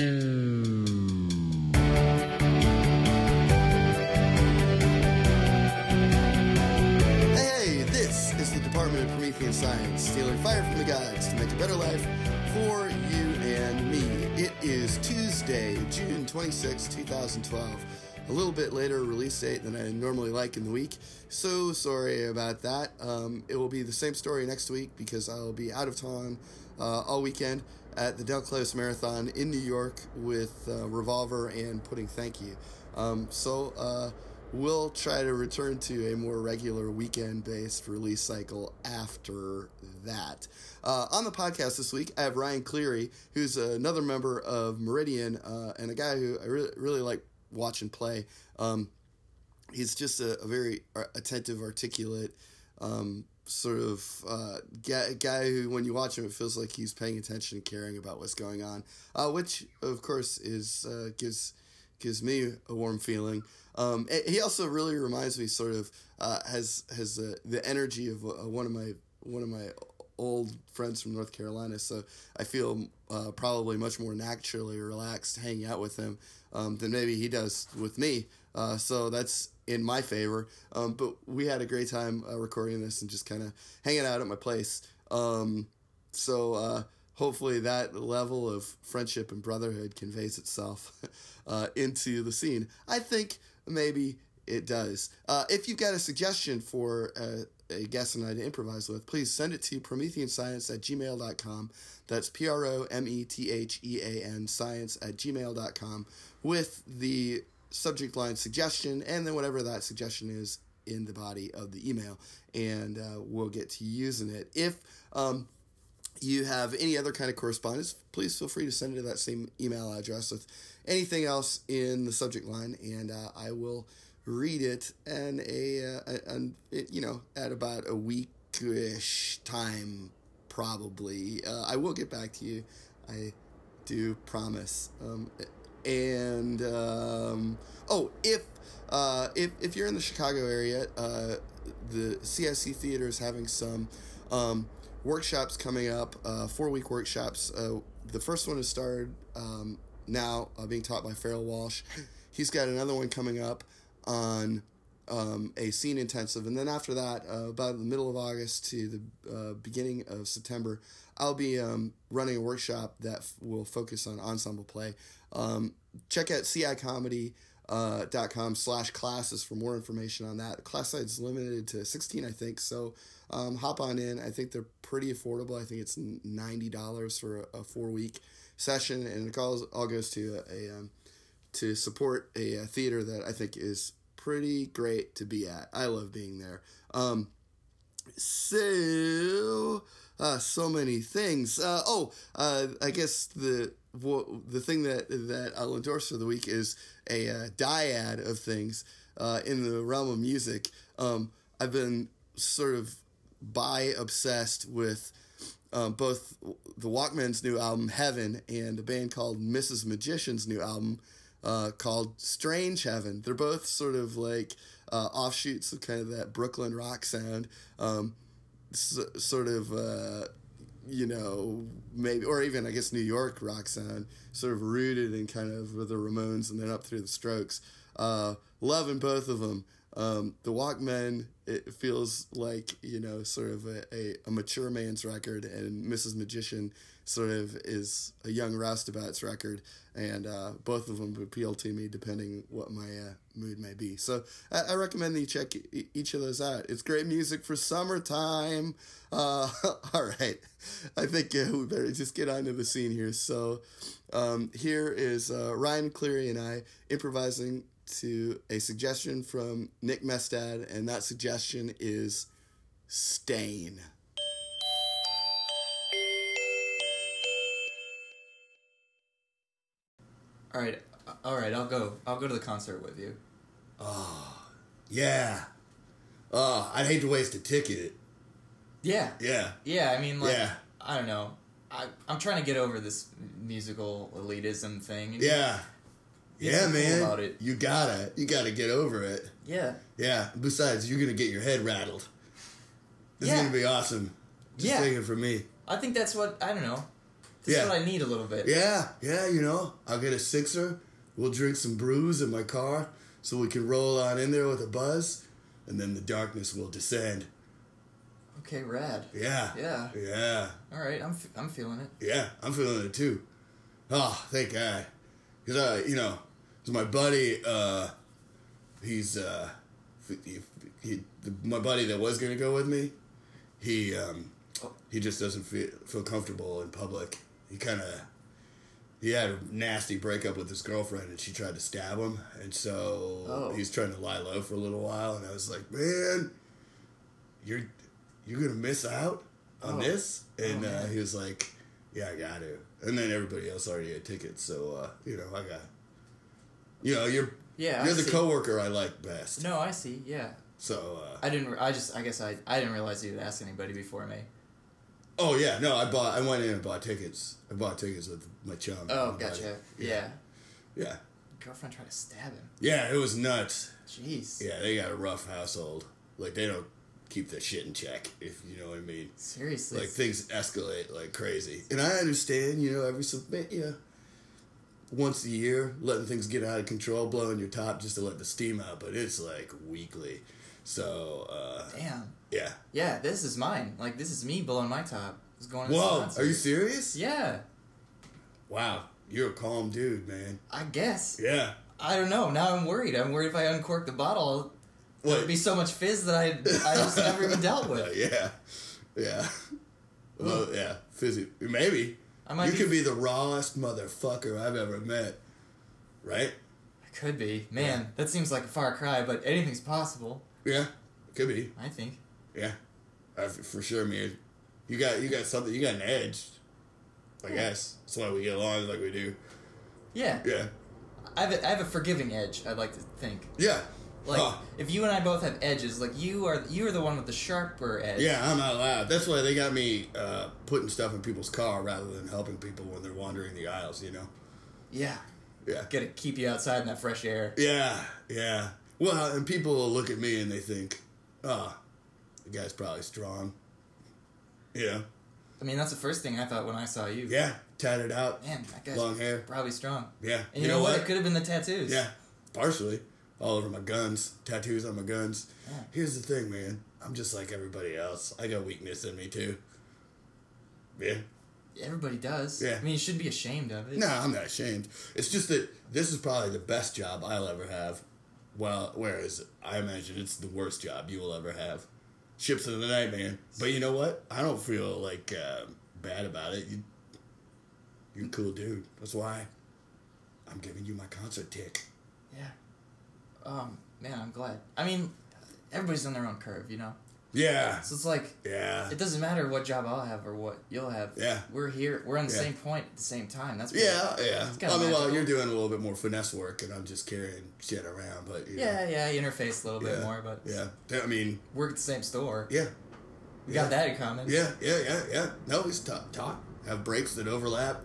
Hey, this is the Department of Promethean Science, stealing fire from the gods to make a better life for you and me. It is Tuesday, June 26, 2012. A little bit later release date than I normally like in the week. So sorry about that. Um, it will be the same story next week because I'll be out of town uh, all weekend at the Del Close Marathon in New York with uh, Revolver and Putting Thank You. Um, so, uh, we'll try to return to a more regular weekend based release cycle after that. Uh, on the podcast this week, I have Ryan Cleary, who's another member of Meridian uh, and a guy who I really, really like watching play. Um, he's just a, a very attentive, articulate, um, sort of uh, guy, who, when you watch him, it feels like he's paying attention and caring about what's going on, uh, which, of course, is uh, gives gives me a warm feeling. Um, he also really reminds me, sort of, uh, has has uh, the energy of uh, one of my one of my old friends from North Carolina. So I feel probably much more naturally relaxed hanging out with him um, than maybe he does with me. Uh, so that's in my favor. Um, but we had a great time uh, recording this and just kind of hanging out at my place. Um, so hopefully that level of friendship and brotherhood conveys itself uh, into the scene. I think maybe it does. Uh, if you've got a suggestion for uh, a guest and I to improvise with, please send it to prometheanscience at gmail.com. That's P R O M E T H E A N science at gmail.com with the subject line suggestion and then whatever that suggestion is in the body of the email. And uh, we'll get to using it. If um, you have any other kind of correspondence, please feel free to send it to that same email address with anything else in the subject line, and uh, I will read it and a, uh, and it, you know at about a weekish time probably. Uh, I will get back to you. I do promise. Um, and um, oh, if uh, if if you're in the Chicago area, uh, the CIC Theater is having some. Um, workshops coming up, uh, four week workshops. Uh, the first one is started um, now, uh, being taught by Farrell Walsh. He's got another one coming up on um, a scene intensive. And then after that, uh, about the middle of August to the uh, beginning of September, I'll be um, running a workshop that f- will focus on ensemble play. Um, check out CI Comedy uh, slash classes for more information on that. Class size is limited to 16, I think. So um, hop on in. I think they're pretty affordable. I think it's $90 for a, a four week session, and it all, all goes to a, a um, to support a, a, theater that I think is pretty great to be at. I love being there. Um, so uh, so many things. Uh, oh, uh, I guess the the thing that that I'll endorse for the week is a uh, dyad of things uh, in the realm of music. Um, I've been sort of by obsessed with um, both the Walkmen's new album Heaven and a band called Mrs. Magician's new album uh, called Strange Heaven. They're both sort of like uh, offshoots of kind of that Brooklyn rock sound, um, sort of uh, you know maybe or even I guess New York rock sound, sort of rooted in kind of with the Ramones and then up through the Strokes. Uh, loving both of them. Um, the Walkmen, it feels like, you know, sort of a, a, a, mature man's record, and Mrs. Magician sort of is a young Rastabats record, and uh, both of them appeal to me depending what my uh, mood may be. So I, I, recommend that you check each of those out. It's great music for summertime. Uh, all right, I think uh, we better just get onto the scene here. So um, here is uh, Ryan Cleary and I improvising to a suggestion from Nick Mestad, and that suggestion is Stain. All right, all right. I'll go. I'll go to the concert with you. Oh, yeah. Oh, I'd hate to waste a ticket. Yeah. Yeah. Yeah. I mean, like, yeah. I don't know. I I'm trying to get over this musical elitism thing. Yeah. Yeah, man. You gotta, you gotta get over it. Yeah. Yeah. Besides, you're gonna get your head rattled. This yeah. is gonna be awesome. Just yeah. take it from me. I think that's what I don't know. This Yeah. is what I need a little bit. Yeah, yeah, you know, I'll get a sixer. We'll drink some brews in my car so we can roll on in there with a buzz, and then the darkness will descend. Okay, rad. Yeah. Yeah. Yeah. All right, I'm f- I'm feeling it. Yeah, I'm feeling it too. Oh, thank God. Because, uh, you know, my buddy, uh, he's, uh, he, he, the, my buddy that was going to go with me, he, um, Oh. he just doesn't feel, feel comfortable in public. He kind of, he had a nasty breakup with his girlfriend and she tried to stab him. And so Oh. he's trying to lie low for a little while. And I was like, man, you're, you're going to miss out on Oh. this? And Oh, uh, he was like, yeah, I got to. And then everybody else already had tickets. So, uh, you know, I got, you know, you're, Yeah, you're the see. coworker I like best. No, I see. Yeah, So, uh, I didn't. I just. I guess I. I didn't realize you'd ask anybody before me. Oh yeah, no, I bought, I went in and bought tickets. I bought tickets with my chum. Oh, my gotcha. buddy. Yeah. Yeah. Girlfriend tried to stab him. Yeah, it was nuts. Jeez. Yeah, they got a rough household. Like, they don't keep their shit in check, if you know what I mean. Seriously. Like, things escalate like crazy. And I understand, you know, every so, you know, once a year, letting things get out of control, blowing your top just to let the steam out, but it's like weekly. So, uh, Damn. yeah. Yeah, this is mine. Like this is me blowing my top. It's going. To Whoa, are you serious? Yeah. Wow, you're a calm dude, man. I guess. Yeah. I don't know. Now I'm worried. I'm worried if I uncork the bottle, What? there'd be so much fizz that I I just never even dealt with. yeah, yeah. Well, yeah, fizzy. Maybe I might you be- could be the rawest motherfucker I've ever met, right? I could be. Man, that seems like a far cry, but anything's possible. Yeah, could be. I think. Yeah, uh, for for sure, man. You got you got something. You got an edge. I guess that's why we get along like we do. Yeah. Yeah, I have a, I have a forgiving edge. I'd like to think. yeah. Like Oh, if you and I both have edges, like you are you are the one with the sharper edge. yeah, I'm not allowed. That's why they got me uh, putting stuff in people's car rather than helping people when they're wandering the aisles. You know. Yeah. Yeah. Gotta keep you outside in that fresh air. Yeah, yeah. Well, and people will look at me and they think, "Ah, the guy's probably strong." Yeah, I mean, that's the first thing I thought when I saw you. yeah. Tatted out, Man, that guy's long hair. probably strong. Yeah. And you, know, what? It could have been the tattoos. Yeah, partially. All over my guns, tattoos on my guns. Yeah. Here's the thing, man. I'm just like everybody else. I got weakness in me too. Yeah. Everybody does. Yeah. I mean, you should be ashamed of it. No, I'm not ashamed. It's just that this is probably the best job I'll ever have. Well, whereas I imagine it's the worst job you will ever have. Ships of the night, man. But you know what? I don't feel like uh, bad about it. You, you're a cool dude. That's why I'm giving you my concert tick. Yeah. Um, man, I'm glad. I mean, everybody's on their own curve, you know? Yeah, So it's like, yeah, it doesn't matter what job I'll have or what you'll have. Yeah. We're here. We're on the Yeah. same point at the same time. That's yeah, yeah. It's kinda I mean, well, you're doing a little bit more finesse work, and I'm just carrying shit around. But you know, Yeah, yeah, you interface a little bit more, but yeah. I mean, we're at the same store. yeah, We yeah. got that in common. Yeah, yeah, yeah, yeah. No, it's talk, talk. Have breaks that overlap.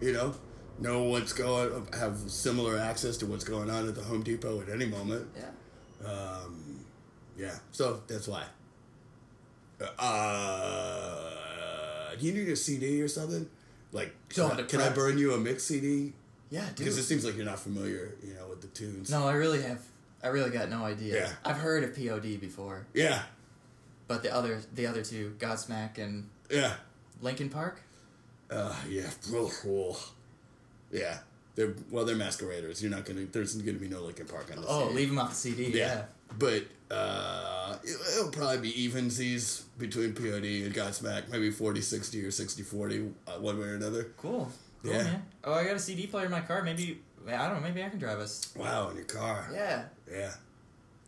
You know, know what's going. Have similar access to what's going on at the Home Depot at any moment. Yeah. Um, yeah. So that's why. Uh, do you need a CD or something? Like, can, I, can I burn you a mix CD? Yeah, dude. Because it seems like you're not familiar, you know, with the tunes. No, I really have. I really got no idea. Yeah. I've heard of POD before, Yeah, but the other, the other two, Godsmack and yeah, Linkin Park. uh, yeah. Real cool. Yeah. They're well, they're masqueraders. You're not gonna. There's gonna be no Linkin Park on the Oh, CD. leave them off the CD. Yeah. Yeah. But uh, it, it'll probably be evensies between POD and Godsmack, maybe 40 60 or 60 40, uh, one way or another. Cool. Cool, Yeah. man. Oh, I got a CD player in my car. Maybe I don't know. Maybe I can drive us. Wow, in your car. Yeah. Yeah.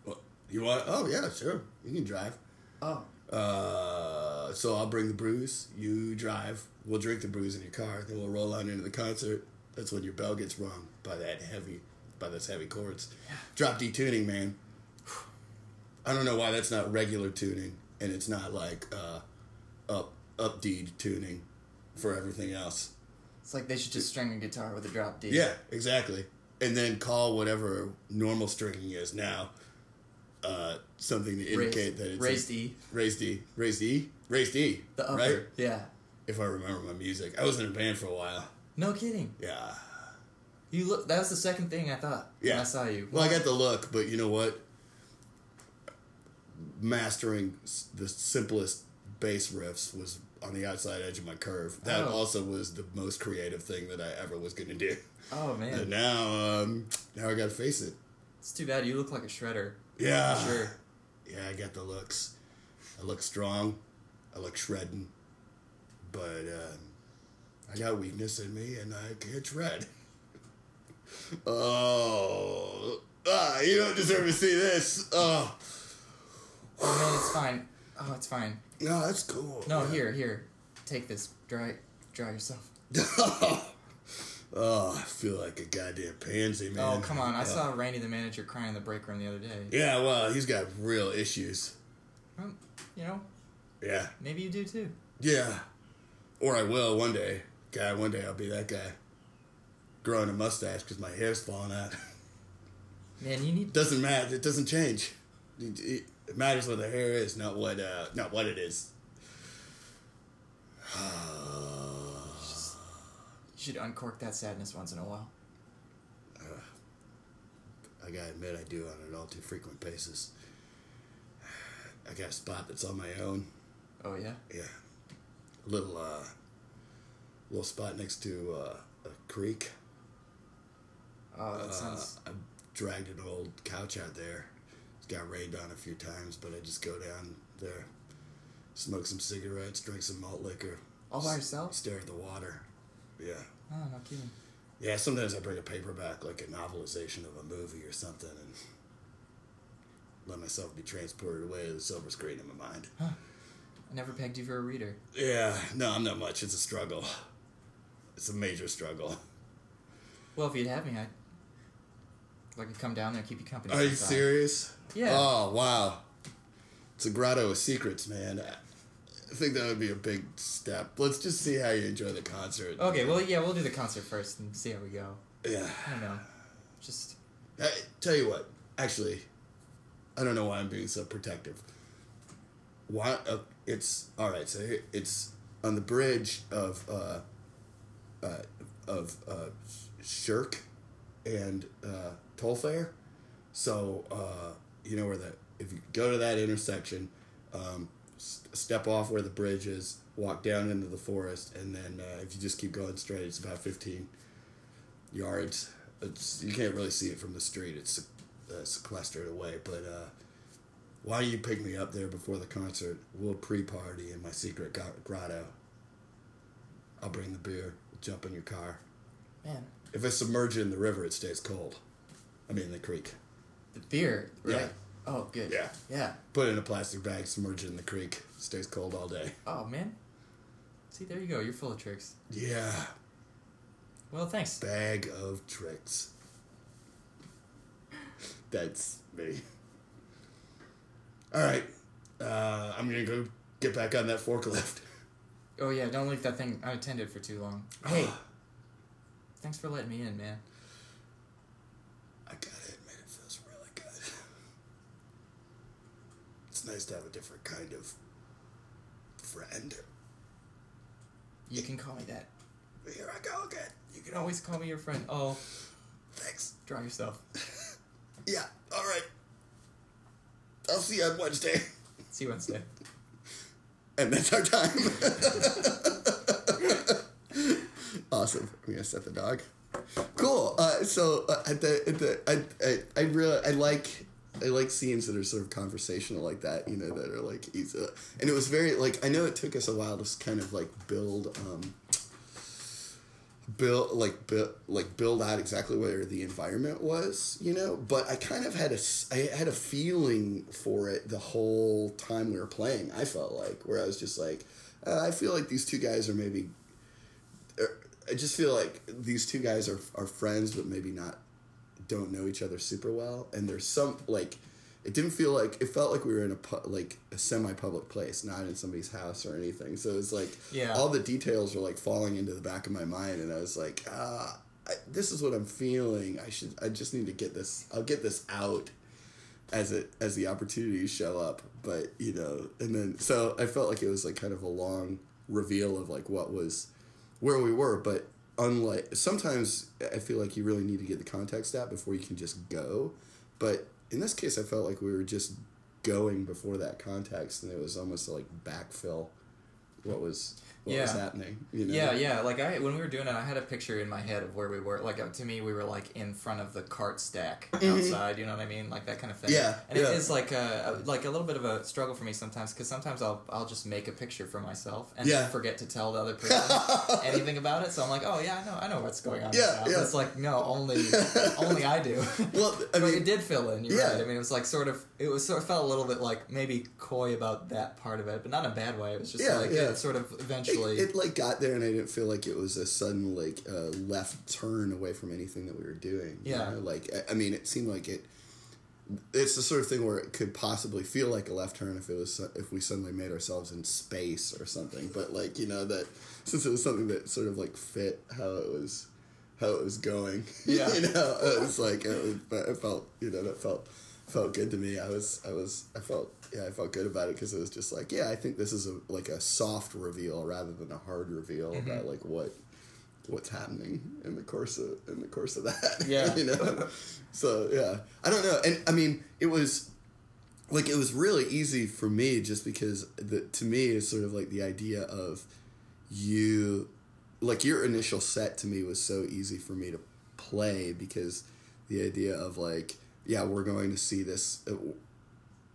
Well, you want? Oh, yeah, sure. You can drive. Oh. Uh, so I'll bring the brews. You drive. We'll drink the brews in your car. Then we'll roll on into the concert. That's when your bell gets rung by that heavy, by those heavy chords. Drop D tuning, man. I don't know why that's not regular tuning, and it's not like uh, up up D tuning for everything else. It's like they should just string a guitar with a drop D. Yeah, exactly. And then call whatever normal stringing is now uh, something to Raised, indicate that it's raised E. raised D, raised E, raised E, The upper. right? Yeah. if I remember my music. I was in a band for a while. No kidding. Yeah. You look. That was the second thing I thought when Yeah. I saw you. Well, I got the look, but you know what? Mastering s- the simplest bass riffs was on the outside edge of my curve. That Oh. also was the most creative thing that I ever was going to do. Oh And man, now, um, now I got to face it. it's too bad. You look like a shredder. Yeah. Sure. Yeah, I got the looks. I look strong. I look shredding. But um, I got weakness in me and I can't shred. Oh. Ah, you don't deserve to see this. Oh. Oh man, it's fine. Oh, it's fine. No, that's cool. No, Yeah. here, here. Take this. Dry, dry yourself. oh, I feel like a goddamn pansy, man. Oh come on! I Uh, saw Randy, the manager, crying in the break room the other day. Yeah, well, he's got real issues. Well, you know, Yeah. maybe you do too. Yeah. Or I will one day. God, one day I'll be that guy. Growing a mustache because my hair's falling out. Man, you need. doesn't matter. It doesn't change. It, it- it matters what the hair is, not what uh, not what it is. You should uncork that sadness once in a while. I gotta admit, I do on an all too frequent basis. I got a spot that's on my own. Oh yeah. Yeah, a little uh, little spot next to uh, a creek. Oh, that Uh, sounds. I dragged an old couch out there. It's got rained on a few times, but I just go down there, smoke some cigarettes, drink some malt liquor, All by yourself? stare at the water. Yeah. Oh, no kidding. Yeah, sometimes I bring a paperback, like a novelization of a movie or something, and let myself be transported away to the silver screen in my mind. I never pegged you for a reader. Yeah, no, I'm not much. It's a struggle. It's a major struggle. Well, if you'd have me, I'd like to come down there and keep you company. Are you sometime. serious? Yeah. Oh, wow. It's a grotto of secrets, man. I think that would be a big step. Let's just see how you enjoy the concert. Okay, well, yeah, we'll do the concert first and see how we go. Yeah. I don't know. Just. I, tell you what, actually, I don't know why I'm being so protective. Why? Uh, it's all right. So here, it's on the bridge of uh, uh, of uh, Shirk and uh. So uh, you know where the if you go to that intersection, um, s- step off where the bridge is, walk down into the forest, and then uh, if you just keep going straight, it's about fifteen yards. It's you can't really see it from the street. It's uh, sequestered away. But uh, why you pick me up there before the concert? We'll pre-party in my secret grotto. I'll bring the beer. Jump in your car. Man, If I submerge it in the river, it stays cold. I mean, the creek. the beer, right? Yeah. Oh, good. Yeah. Yeah. Put it in a plastic bag, submerge it in the creek. Stays cold all day. Oh, man. See, there you go. You're full of tricks. Yeah, Well, thanks. bag of tricks. That's me. All right, uh, I'm gonna go get back on that forklift. Oh, yeah, don't leave that thing unattended for too long. Hey. thanks for letting me in, man. I gotta admit, it feels really good. It's nice to have a different kind of friend. You can call me that. Here I go again. You can always call me your friend. Oh, Thanks. draw yourself. Yeah. All right. I'll see you on Wednesday. See you Wednesday. And that's our time. awesome. I'm gonna set the dog. Cool. Uh, so uh, at the at the I, I I really I like I like scenes that are sort of conversational like that. You know that are like easy. And it was very like I know it took us a while to kind of like build um build like build like build out exactly where the environment was you know? But i kind of had a I had a feeling for it the whole time we were playing i felt like where i was just like uh, i feel like these two guys are maybe er, i just feel like these two guys are are friends but maybe not don't know each other super well and there's some like it didn't feel like it felt like we were in a pu- like a semi-public place not in somebody's house or anything so it was like Yeah. all the details were like falling into the back of my mind and i was like ah I, this is what i'm feeling i should i just need to get this i'll get this out as it as the opportunities show up but you know and then so i felt like it was like kind of a long reveal of like what was where we were, but unlike sometimes I feel like you really need to get the context out before you can just go. But in this case, I felt like we were just going before that context, and it was almost like backfill what was what was Yeah. happening. You know? Yeah, yeah. Like I, when we were doing it, I had a picture in my head of where we were. Like uh, to me, we were like in front of the cart stack outside. You know what I mean? Like that kind of thing. Mm-hmm. Yeah, And yeah. it is like a, like a little bit of a struggle for me sometimes because sometimes I'll I'll just make a picture for myself and Yeah. forget to tell the other person anything about it. So I'm like, oh yeah, I know, I know what's going on. Yeah, now. yeah. It's like no, only only I do. Well, I but mean, it did fill in. You're yeah. right. I mean, it was like sort of. It was sort of felt a little bit like maybe coy about that part of it, but not in a bad way. It was just Yeah, like yeah. it sort of eventually. It, it like got there, and I didn't feel like it was a sudden like uh, left turn away from anything that we were doing. you Yeah. know? like I, I mean, it seemed like it. It's the sort of thing where it could possibly feel like a left turn if it was if we suddenly made ourselves in space or something. But like you know that since it was something that sort of like fit how it was how it was going. Yeah. you know, it was like it, was, it felt you know that felt felt good to me. I was I was I felt yeah I felt good about it because it was just like yeah I think this is a like a soft reveal rather than a hard reveal Mm-hmm. about like what what's happening in the course of in the course of that. Yeah. you know. So yeah, I don't know, and I mean it was like it was really easy for me just because the to me it's sort of like the idea of you like your initial set to me was so easy for me to play because the idea of like yeah we're going to see this uh,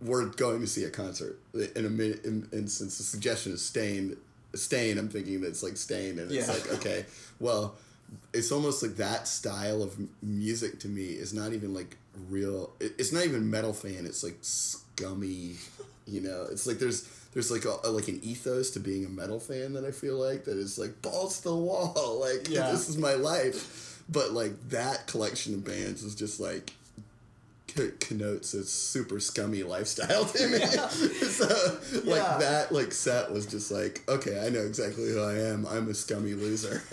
we're going to see a concert in a minute and, and since the suggestion is stain stain i'm thinking that it's like stain and it's Yeah. like okay well it's almost like that style of music to me is not even like real it's not even metal fan it's like scummy you know it's like there's there's like a, like an ethos to being a metal fan that i feel like that is like balls to the wall like Yeah. this is my life but like that collection of bands is just like connotes a super scummy lifestyle to me. so like that like set was just like okay, I know exactly who I am. I'm a scummy loser.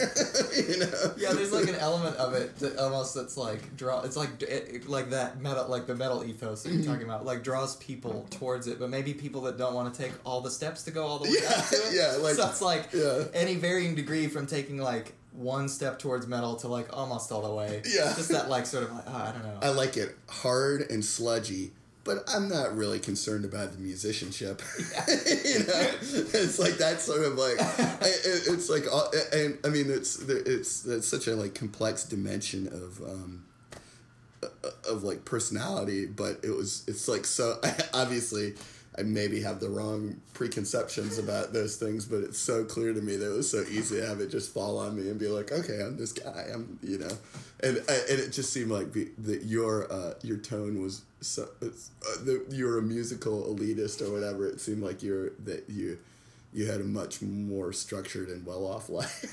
you know. Yeah, there's like an element of it that almost that's like draw. It's like it, like that metal, like the metal ethos that you're talking about, like draws people towards it, but maybe people that don't want to take all the steps to go all the way Yeah, up to it. yeah, like- so it's like yeah. any varying degree from taking like one step towards metal to like almost all the way. Yeah. just that like sort of like oh, I don't know. I like it hard and sludgy. But I'm not really concerned about the musicianship. you know, it's like that sort of like, I- it, it's like, all- and I mean, it's it's it's such a like complex dimension of um, of like personality, but it was it's like so obviously I maybe have the wrong preconceptions about those things, but it's so clear to me that it was so easy to have it just fall on me and be like, okay, I'm this guy, I'm you know, and and it just seemed like that your uh, your tone was so uh, you're a musical elitist or whatever. It seemed like you're that you you had a much more structured and well off life.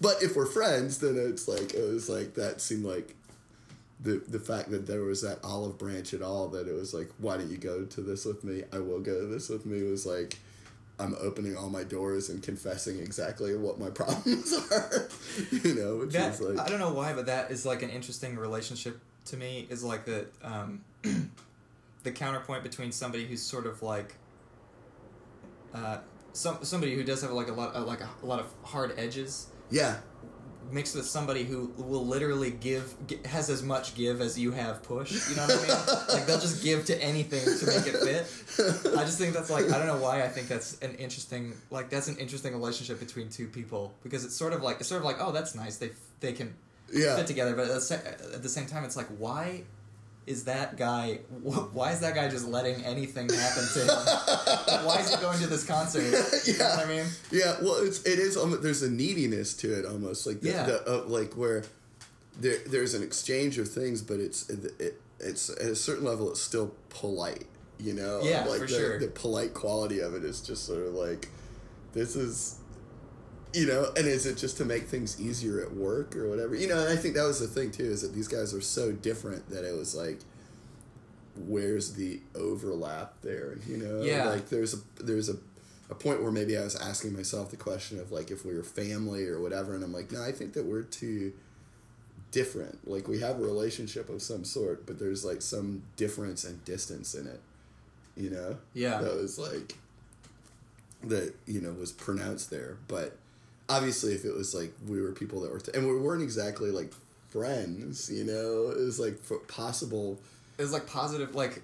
but if we're friends, then it's like it was like that seemed like the the fact that there was that olive branch at all that it was like why don't you go to this with me i will go to this with me was like i'm opening all my doors and confessing exactly what my problems are you know which that is like I don't know why, but that is like an interesting relationship to me. Is like the um, the counterpoint between somebody who's sort of like uh, some somebody who does have like a lot uh, like a, a lot of hard edges yeah mixed with somebody who will literally give has as much give as you have push. You know what I mean? like they'll just give to anything to make it fit. I just think that's like I don't know why I think that's an interesting like that's an interesting relationship between two people because it's sort of like it's sort of like oh that's nice they they can yeah fit together but at the, sa- at the same time it's like why is that guy wh- why is that guy just letting anything happen to him why is he going to this concert you know Yeah. what I mean yeah well it's it is almost there's a neediness to it almost like the, Yeah. the, uh, like where there there's an exchange of things but it's it, it it's at a certain level it's still polite you know Yeah, like for the, sure. the polite quality of it is just sort of like this is you know and is it just to make things easier at work or whatever you know and i think that was the thing too is that these guys are so different that it was like where's the overlap there you know Yeah. like there's a there's a a point where maybe I was asking myself the question of like if we were family or whatever, and I'm like, no, I think that we're too different. Like we have a relationship of some sort, but there's like some difference and distance in it. You know? Yeah. That was like that you know was pronounced there. But obviously, if it was like we were people that were t- and we weren't exactly like friends, you know, it was like f- possible. It was like positive, like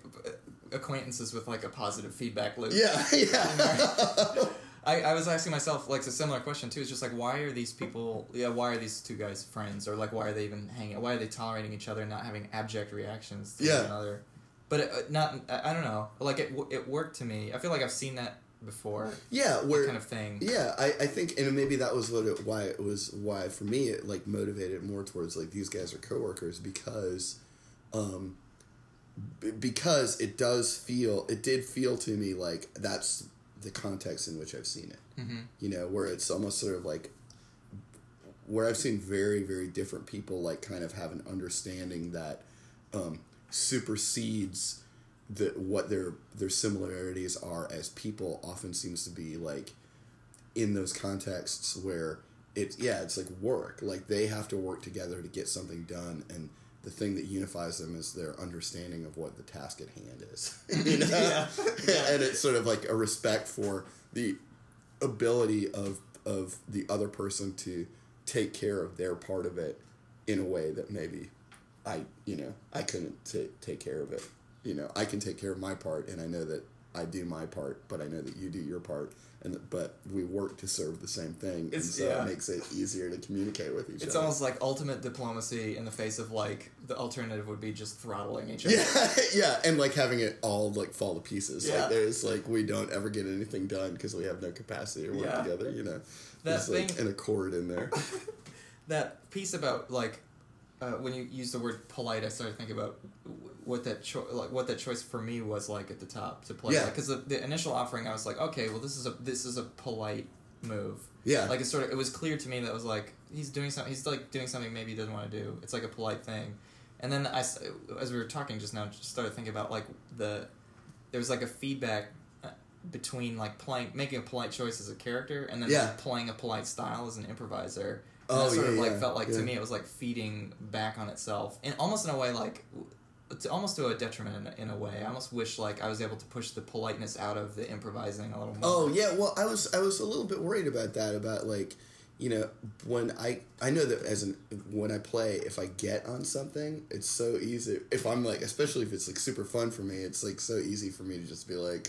acquaintances with like a positive feedback loop. Yeah, yeah. I, I was asking myself like a similar question too. It's just like why are these people? Yeah, why are these two guys friends? Or like why are they even hanging? Why are they tolerating each other, and not having abject reactions to Yeah. one another? But it, uh, not. I I don't know. Like it. It worked to me. I feel like I've seen that before. yeah, where kind of thing. Yeah, I, I think, and maybe that was what it, why it was why for me it like motivated more towards like these guys are coworkers because, um, b- because it does feel it did feel to me like that's the context in which I've seen it. Mm-hmm. You know, where it's almost sort of like where I've seen very very different people like kind of have an understanding that um, supersedes the what their their similarities are as people often seems to be like in those contexts where it's yeah it's like work. Like they have to work together to get something done and the thing that unifies them is their understanding of what the task at hand is. You know? Yeah. and it's sort of like a respect for the ability of of the other person to take care of their part of it in a way that maybe I you know I couldn't ta take care of it you know I can take care of my part and I know that I do my part but I know that you do your part and but we work to serve the same thing and It's- so yeah. it makes it easier to communicate with each other. It's other almost like ultimate diplomacy in the face of like the alternative would be just throttling each other. Yeah, yeah, and like having it all like fall to pieces. Yeah. Like there's like we don't ever get anything done because we have no capacity to work Yeah. together. You know, That there's like thing- an accord in there. that piece about like uh, when you use the word polite, I started thinking about w- what that cho- like what that choice for me was like at the top to play. Yeah. because the, the initial offering, I was like, okay, well, this is a this is a polite move. Yeah. like it sort of it was clear to me that it was like he's doing something. He's like doing something maybe he doesn't want to do. It's like a polite thing. And then I, as we were talking just now, just started thinking about like the there was like a feedback uh, between like playing making a polite choice as a character and then Yeah. playing a polite style as an improviser. And Oh, that sort yeah, of like yeah, felt like yeah. to me it was like feeding back on itself and almost in a way like to, almost to a detriment in a, in a way. I almost wish like I was able to push the politeness out of the improvising a little more. Oh yeah, well I was I was a little bit worried about that about like you know when I I know that as an when I play if I get on something it's so easy if I'm like especially if it's like super fun for me it's like so easy for me to just be like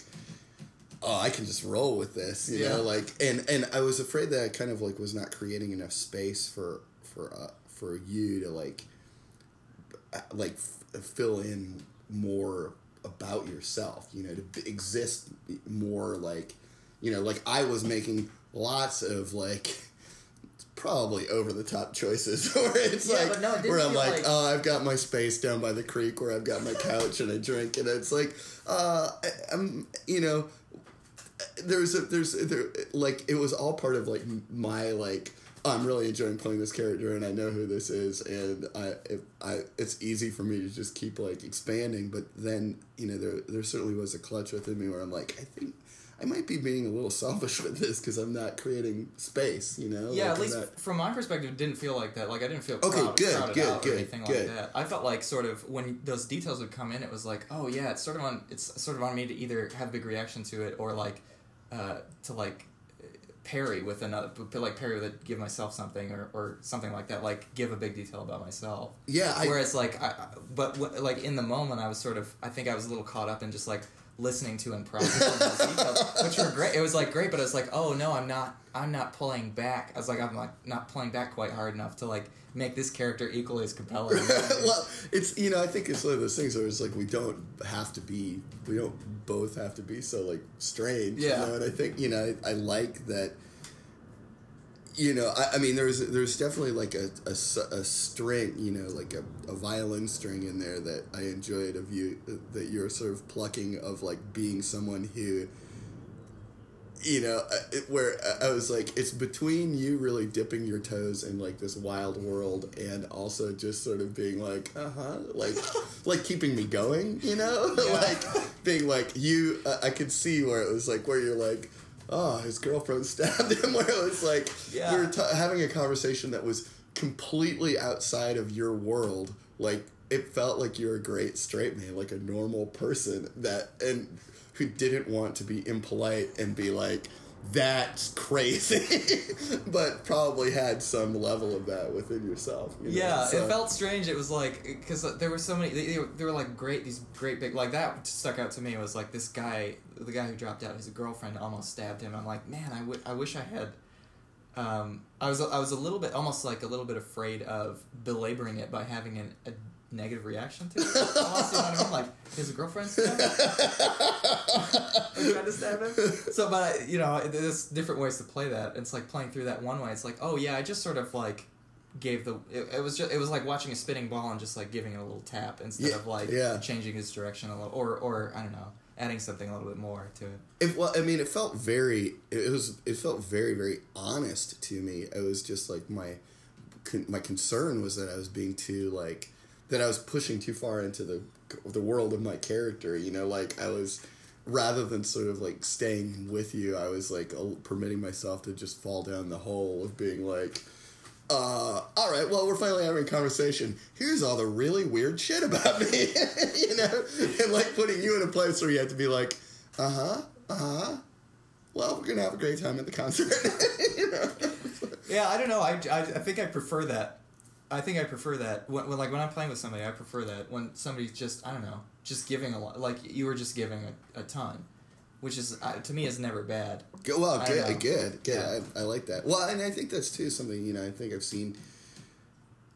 oh I can just roll with this you Yeah. know like and and I was afraid that I kind of like was not creating enough space for for uh, for you to like uh, like fill in more about yourself you know to exist more like you know like i was making lots of like probably over the top choices where it's Yeah, like no, it where i'm like, like- oh i've got my space down by the creek where i've got my couch and i drink and it's like uh I, i'm you know there's a there's there like it was all part of like my like I'm really enjoying playing this character and I know who this is and I if I it's easy for me to just keep like expanding but then you know there there certainly was a clutch within me where I'm like I think I might be being a little selfish with this because I'm not creating space you know Yeah, Like, at least not- from my perspective, it didn't feel like that. Like I didn't feel Okay, crowd- good, crowded good, out good, or anything good. like that. I felt like sort of when those details would come in, it was like, oh yeah, it's sort of on. It's sort of on me to either have a big reaction to it or like uh, to like parry with another, like parry with a, give myself something or, or something like that. Like give a big detail about myself. yeah I, Whereas like, I, but w- like in the moment, I was sort of, I think I was a little caught up in just like listening to and processing those details, which were great. It was like great, but it was like, oh no, I'm not, I'm not pulling back. I was like, I'm like not pulling back quite hard enough to like make this character equally as compelling. well, it's you know I think it's one of those things where it's like we don't have to be we don't both have to be so like strange. Yeah. You know, and I think you know I, I like that. You know, I, I mean, there's there's definitely like a a string, you know, like a, a violin string in there that I enjoyed of you that you're sort of plucking of like being someone who you know, uh, where I- I was like, it's between you really dipping your toes in like this wild world and also just sort of being like, uh huh, like, like keeping me going, you know, Yeah. like being like you. Uh, I could see where it was like where you're like, oh, his girlfriend stabbed him. Where it was like Yeah. you're t- having a conversation that was completely outside of your world, like. It felt like you're a great straight man, like a normal person that and who didn't want to be impolite and be like that's crazy, but probably had some level of that within yourself. you know? Yeah, So- it felt strange. It was like because there were so many. They, they, were, they were like great. These great big like that stuck out to me. Was like this guy, the guy who dropped out. His girlfriend almost stabbed him. I'm like, man, I would. I wish I had. Um, I was I was a little bit almost like a little bit afraid of belaboring it by having an, a negative reaction to it. Almost, you know what I mean? Like his girlfriend stabbed him. To stab him. So, but you know, there's different ways to play that. It's like playing through that one way. It's like, oh yeah, I just sort of like gave the. It, it was just it was like watching a spinning ball and just like giving it a little tap instead Yeah, of like yeah. changing its direction a little, or or I don't know, adding something a little bit more to it. It, well, I mean, it felt very. It was. It felt very, very honest to me. It was just like my, my concern was that I was being too like, that I was pushing too far into the the world of my character. You know, like I was, rather than sort of like staying with you, I was like permitting myself to just fall down the hole of being like. Uh, all right. Well, we're finally having a conversation. Here's all the really weird shit about me, you know, and like putting you in a place where you have to be like, uh huh, uh huh. Well, we're gonna have a great time at the concert. you know? Yeah, I don't know. I, I, I think I prefer that. I think I prefer that when, when like when I'm playing with somebody, I prefer that when somebody's just I don't know, just giving a lot. Like you were just giving a, a ton, which is uh, to me is never bad. Good, well, I don't know. good, good, good. Yeah. I, I like that. Well, and I think that's too something you know. I think I've seen.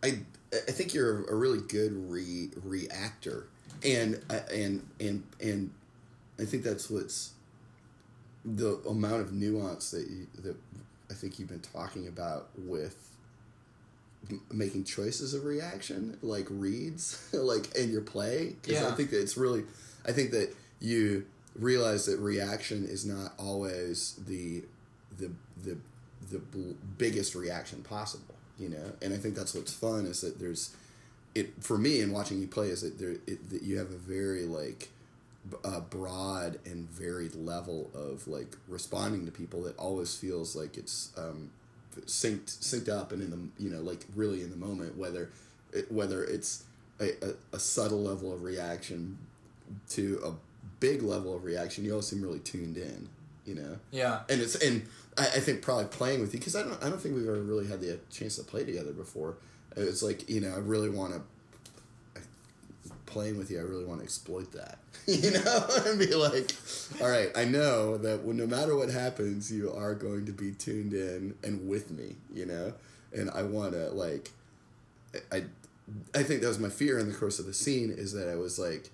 I I think you're a really good re reactor, and I- and and and I think that's what's the amount of nuance that you, that I think you've been talking about with making choices of reaction, like reads, like in your play. Because I think that it's really, I think that you realize that reaction is not always the the the the bl- biggest reaction possible. You know, and I think that's what's fun is that there's it for me in watching you play is that there it, that you have a very like b- uh, broad and varied level of like responding to people that always feels like it's um, synced synced up and in the you know like really in the moment whether it, whether it's a, a, a subtle level of reaction to a big level of reaction you always seem really tuned in you know Yeah. and it's and I, I think probably playing with you because I don't I don't think we've ever really had the chance to play together before. It's like you know I really want to playing with you. I really want to exploit that, you know, and be like, all right, I know that when, no matter what happens, you are going to be tuned in and with me, you know, and I want to like, I I think that was my fear in the course of the scene is that I was like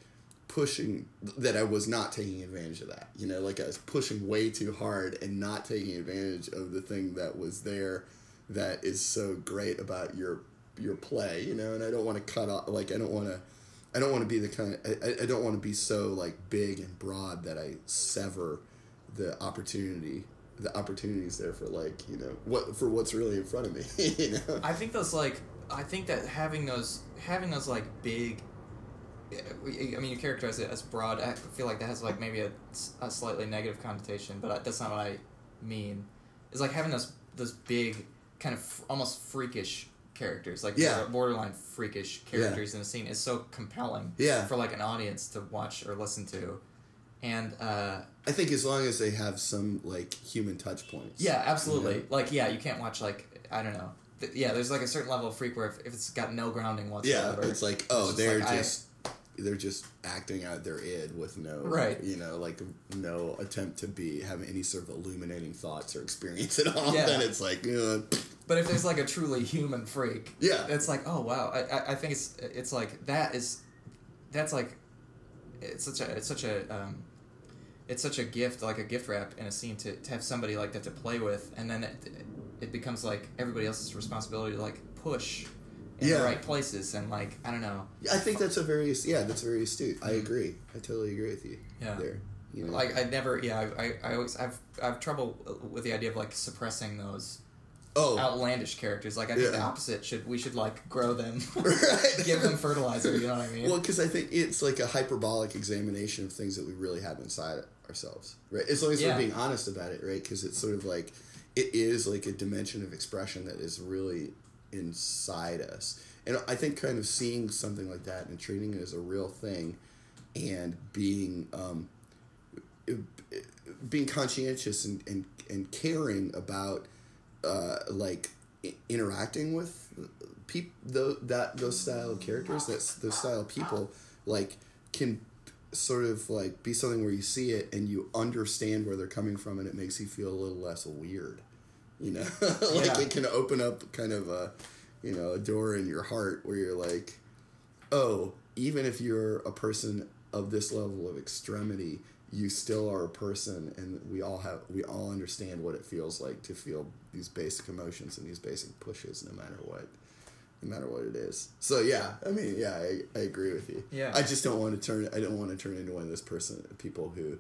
pushing that I was not taking advantage of that. You know, like I was pushing way too hard and not taking advantage of the thing that was there that is so great about your your play, you know, and I don't want to cut off like I don't want to I don't want to be the kind of, I, I don't want to be so like big and broad that I sever the opportunity the opportunities there for like, you know, what for what's really in front of me, you know. I think those like I think that having those having those like big. I mean, you characterize it as broad. I feel like that has like maybe a, a slightly negative connotation, but that's not what I mean. It's like having those those big kind of almost freakish characters, like Yeah. border- borderline freakish characters in a scene, is so compelling. Yeah. For like an audience to watch or listen to, and uh, I think as long as they have some like human touch points. Yeah, absolutely. Yeah. Like, yeah, you can't watch like I don't know. Th- Yeah, there's like a certain level of freak where if, if it's got no grounding Yeah, whatsoever, it's like oh, just they're like, I- just they're just acting out their id with no Right. you know, like no attempt to be have any sort of illuminating thoughts or experience at all. Yeah. Then it's like uh, But if there's like a truly human freak, Yeah. it's like oh wow. I, I, I think it's it's like that is that's like it's such a it's such a um, it's such a gift like a gift wrap in a scene to, to have somebody like that to play with, and then it, it becomes like everybody else's responsibility to like push in Yeah. the right places and like I don't know. I think that's a very yeah, that's very astute. I agree. I totally agree with you. Mm-hmm. Yeah. There. You know? Like I never, yeah, I, I, always, I've, I have trouble with the idea of like suppressing those oh, outlandish characters. Like I think the opposite should, we should like grow them, Right. give them fertilizer. You know what I mean? Well, because I think it's like a hyperbolic examination of things that we really have inside ourselves, right? As long as Yeah. we're being honest about it, right? Because it's sort of like it is like a dimension of expression that is really inside us, and I think kind of seeing something like that and treating it as a real thing, and being um, being conscientious and and, and caring about uh, like interacting with people that those style of characters that's those style of people like can sort of like be something where you see it and you understand where they're coming from and it makes you feel a little less weird you know like Yeah. it can open up kind of a you know a door in your heart where you're like oh even if you're a person of this level of extremity you still are a person and we all have we all understand what it feels like to feel these basic emotions and these basic pushes no matter what no matter what it is so yeah i mean yeah i, I agree with you Yeah. i just don't want to turn i don't want to turn into one of those person people who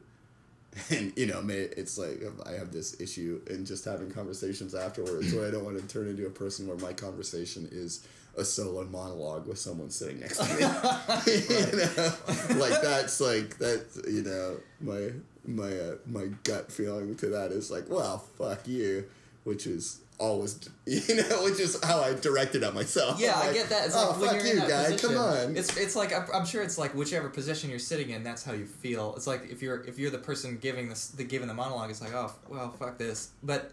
and you know may it's like i have this issue in just having conversations afterwards where i don't want to turn into a person where my conversation is a solo monologue with someone sitting next to me. You know? Like that's like that you know my my uh, my gut feeling to that is like well fuck you which is always you know which is how i directed at myself Yeah, I'm I get that. It's oh like fuck you guy position, come on It's it's like I'm, sure it's like whichever position you're sitting in, that's how you feel. It's like if you're if you're the person giving this the giving the monologue, it's like oh well fuck this. But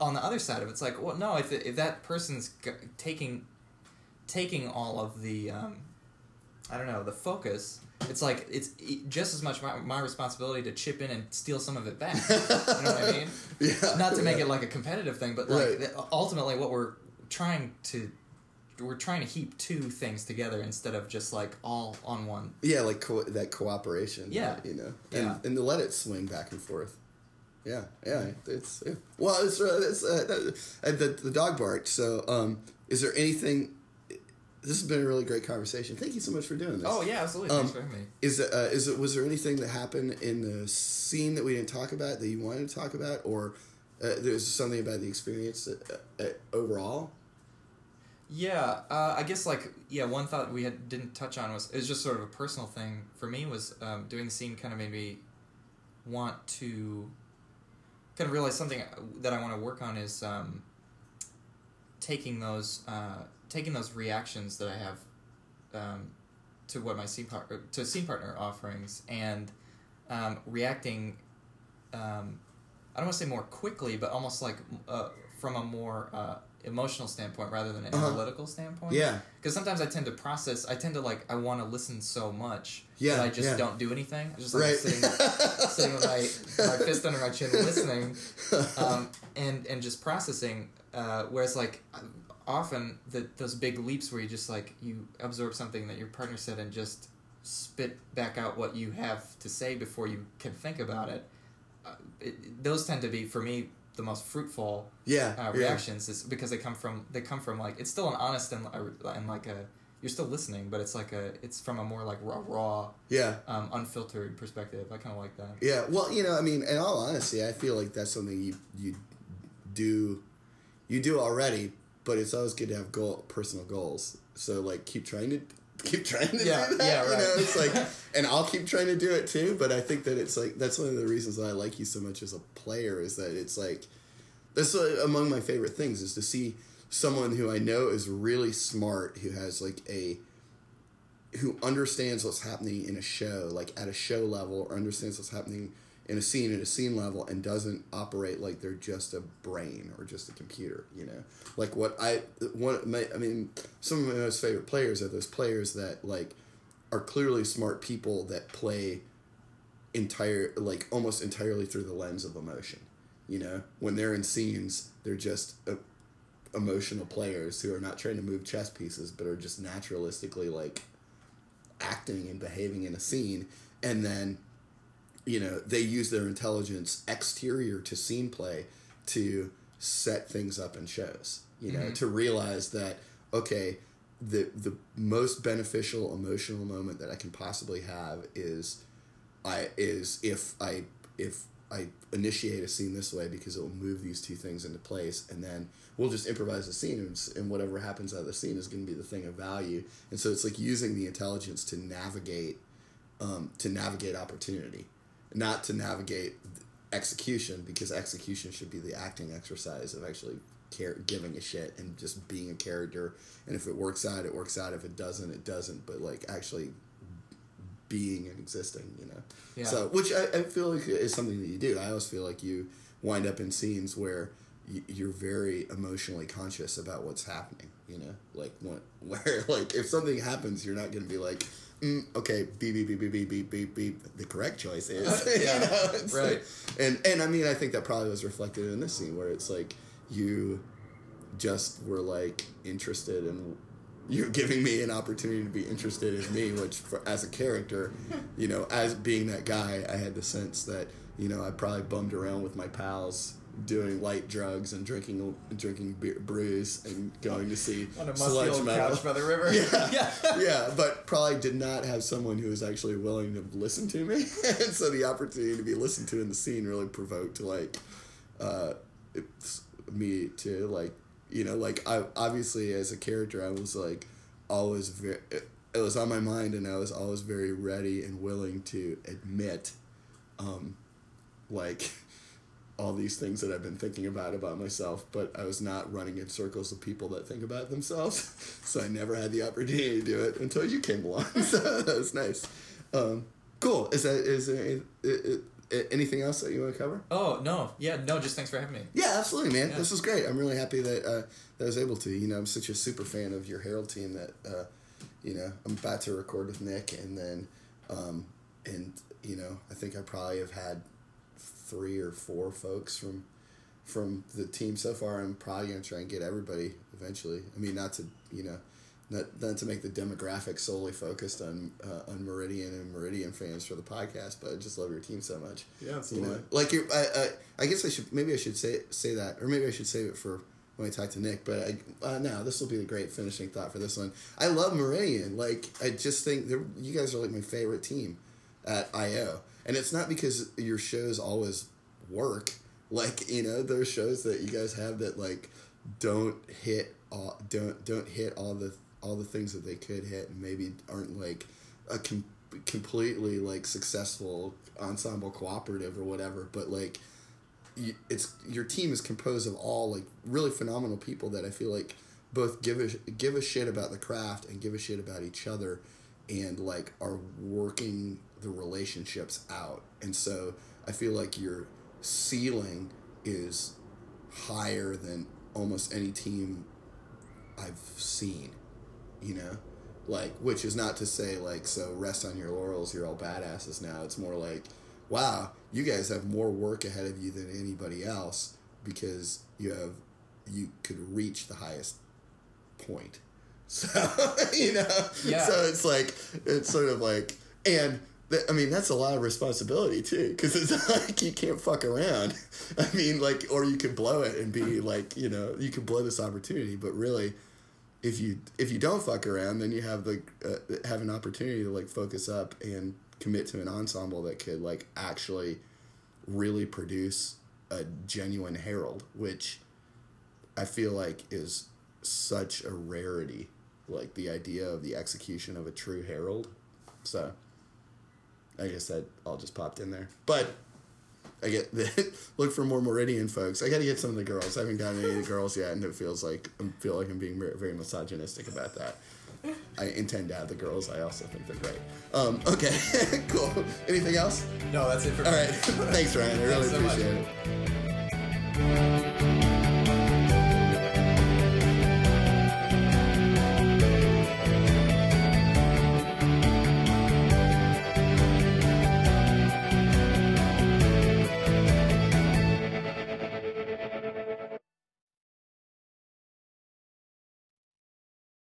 on the other side of it, it's like well no if if that person's g- taking taking all of the um, I don't know the focus. It's like it's just as much my, my responsibility to chip in and steal some of it back. you know what I mean? yeah not to make yeah. it like a competitive thing, but like Right. ultimately what we're trying to we're trying to heap two things together instead of just like all on one. Yeah, like co- that cooperation. Yeah. you know, and, Yeah. and to let it swing back and forth. Yeah, yeah, it's yeah. well, it's uh, it's uh, uh, the the dog bark. So, um, is there anything? This has been a really great conversation. Thank you so much for doing this. Oh yeah, absolutely. Um, Thanks for having me. Is it, uh, is it was there anything that happened in the scene that we didn't talk about that you wanted to talk about, or uh, there's something about the experience uh, uh, overall? Yeah, uh, I guess like yeah, one thought we had didn't touch on was it was just sort of a personal thing for me was um, doing the scene kind of made me want to kind of realize something that I want to work on is um, taking those uh, taking those reactions that I have um, to what my scene par- to scene partner offerings and um, reacting. Um, I don't want to say more quickly, but almost like uh, from a more uh, emotional standpoint rather than an Uh-huh. analytical standpoint. Yeah, Because sometimes I tend to process. I tend to like. I want to listen so much Yeah, that I just yeah. don't do anything. I'm just like right. sitting, sitting with my my fist under my chin, listening, um, and and just processing. Uh, whereas like often the those big leaps where you just like you absorb something that your partner said and just spit back out what you have to say before you can think about it. Uh, it those tend to be for me the most fruitful yeah, uh, yeah. reactions is because they come from they come from like it's still an honest and uh, and like a you're still listening but it's like a it's from a more like raw raw yeah. um, unfiltered perspective I kind of like that Yeah, well, you know, I mean, in all honesty, I feel like that's something you you do you do already, but it's always good to have goal personal goals. So like, keep trying to keep trying to Yeah, do that. yeah, You right. know, it's like, and I'll keep trying to do it too. But I think that it's like that's one of the reasons that I like you so much as a player is that it's like that's among my favorite things is to see someone who I know is really smart who has like a who understands what's happening in a show, like at a show level, or understands what's happening in a scene at a scene level, and doesn't operate like they're just a brain or just a computer. You know, like what I one my, I mean, some of my most favorite players are those players that like are clearly smart people that play entire like almost entirely through the lens of emotion. You know, when they're in scenes, they're just uh, emotional players who are not trying to move chess pieces, but are just naturalistically like acting and behaving in a scene, and then you know they use their intelligence exterior to scene play to set things up in shows. You know, Mhm. to realize that okay, the the most beneficial emotional moment that I can possibly have is I is if I if I initiate a scene this way because it will move these two things into place, and then we'll just improvise the scene, and, and whatever happens out of the scene is going to be the thing of value. And so it's like using the intelligence to navigate um, to navigate opportunity, not to navigate execution because execution should be the acting exercise of actually care, giving a shit and just being a character. And if it works out, it works out. If it doesn't, it doesn't. But like actually being and existing. You know. Yeah. So, which I, I feel like is something that you do. I always feel like you wind up in scenes where you're very emotionally conscious about what's happening. You know, like when, where like if something happens, you're not going to be like, mm, okay, beep beep beep beep beep beep beep beep. The correct choice is, Yeah, you know, it's right. like- and and I mean, I think that probably was reflected in this scene where it's like you just were like interested in you're giving me an opportunity to be interested in me which for, as a character you know as being that guy i had the sense that you know i probably bummed around with my pals doing light drugs and drinking drinking beer, brews and going to see On a musty sludge old metal. couch by the river. Yeah. yeah. yeah, but probably did not have someone who was actually willing to listen to me, and so the opportunity to be listened to in the scene really provoked like uh, me to like you know like I obviously as a character I was like always very it, it was on my mind and I was always very ready and willing to admit um, like all these things that I've been thinking about about myself, but I was not running in circles of people that think about themselves. So I never had the opportunity to do it until you came along. so that was nice. Um, cool. Is that is there any- anything else that you want to cover? Oh no, yeah, no. Just thanks for having me. Yeah, absolutely, man. Yeah. This was great. I'm really happy that uh, that I was able to. You know, I'm such a super fan of your Harold team that uh, you know I'm about to record with Nick, and then um, and you know I think I probably have had three or four folks from from the team so far. I'm probably gonna try and get everybody eventually. I mean, not to you know. Not, not to make the demographic solely focused on uh, on Meridian and Meridian fans for the podcast, but I just love your team so much. Yeah, you know, like you I, I I guess I should maybe I should say say that, or maybe I should save it for when I talk to Nick. But I uh, no, this will be the great finishing thought for this one. I love Meridian. Like I just think you guys are like my favorite team at IO, and it's not because your shows always work. Like you know, there's shows that you guys have that like don't hit all don't don't hit all the all the things that they could hit, and maybe aren't like a com- completely like successful ensemble cooperative or whatever. But like you, it's your team is composed of all like really phenomenal people that I feel like both give a give a shit about the craft and give a shit about each other, and like are working the relationships out. And so I feel like your ceiling is higher than almost any team I've seen. You know, like which is not to say like so rest on your laurels. You're all badasses now. It's more like wow, you guys have more work ahead of you than anybody else because you have you could reach the highest point. So you know, Yeah. so it's like it's sort of like and. I mean that's a lot of responsibility too, because it's like you can't fuck around. I mean, like, or you could blow it and be like, you know, you could blow this opportunity, but really, if you if you don't fuck around, then you have the uh, have an opportunity to like focus up and commit to an ensemble that could like actually really produce a genuine Harold, which I feel like is such a rarity. Like the idea of the execution of a true Harold. So I guess that all just popped in there, but. I get the, look for more Meridian folks. I got to get some of the girls. I haven't gotten any of the girls yet, and it feels like I feel like I'm being very, misogynistic about that. I intend to have the girls. I also think they're great. Um, okay, cool. Anything else? No, that's it for All me. right. Thanks, Ryan. I really so much. appreciate it.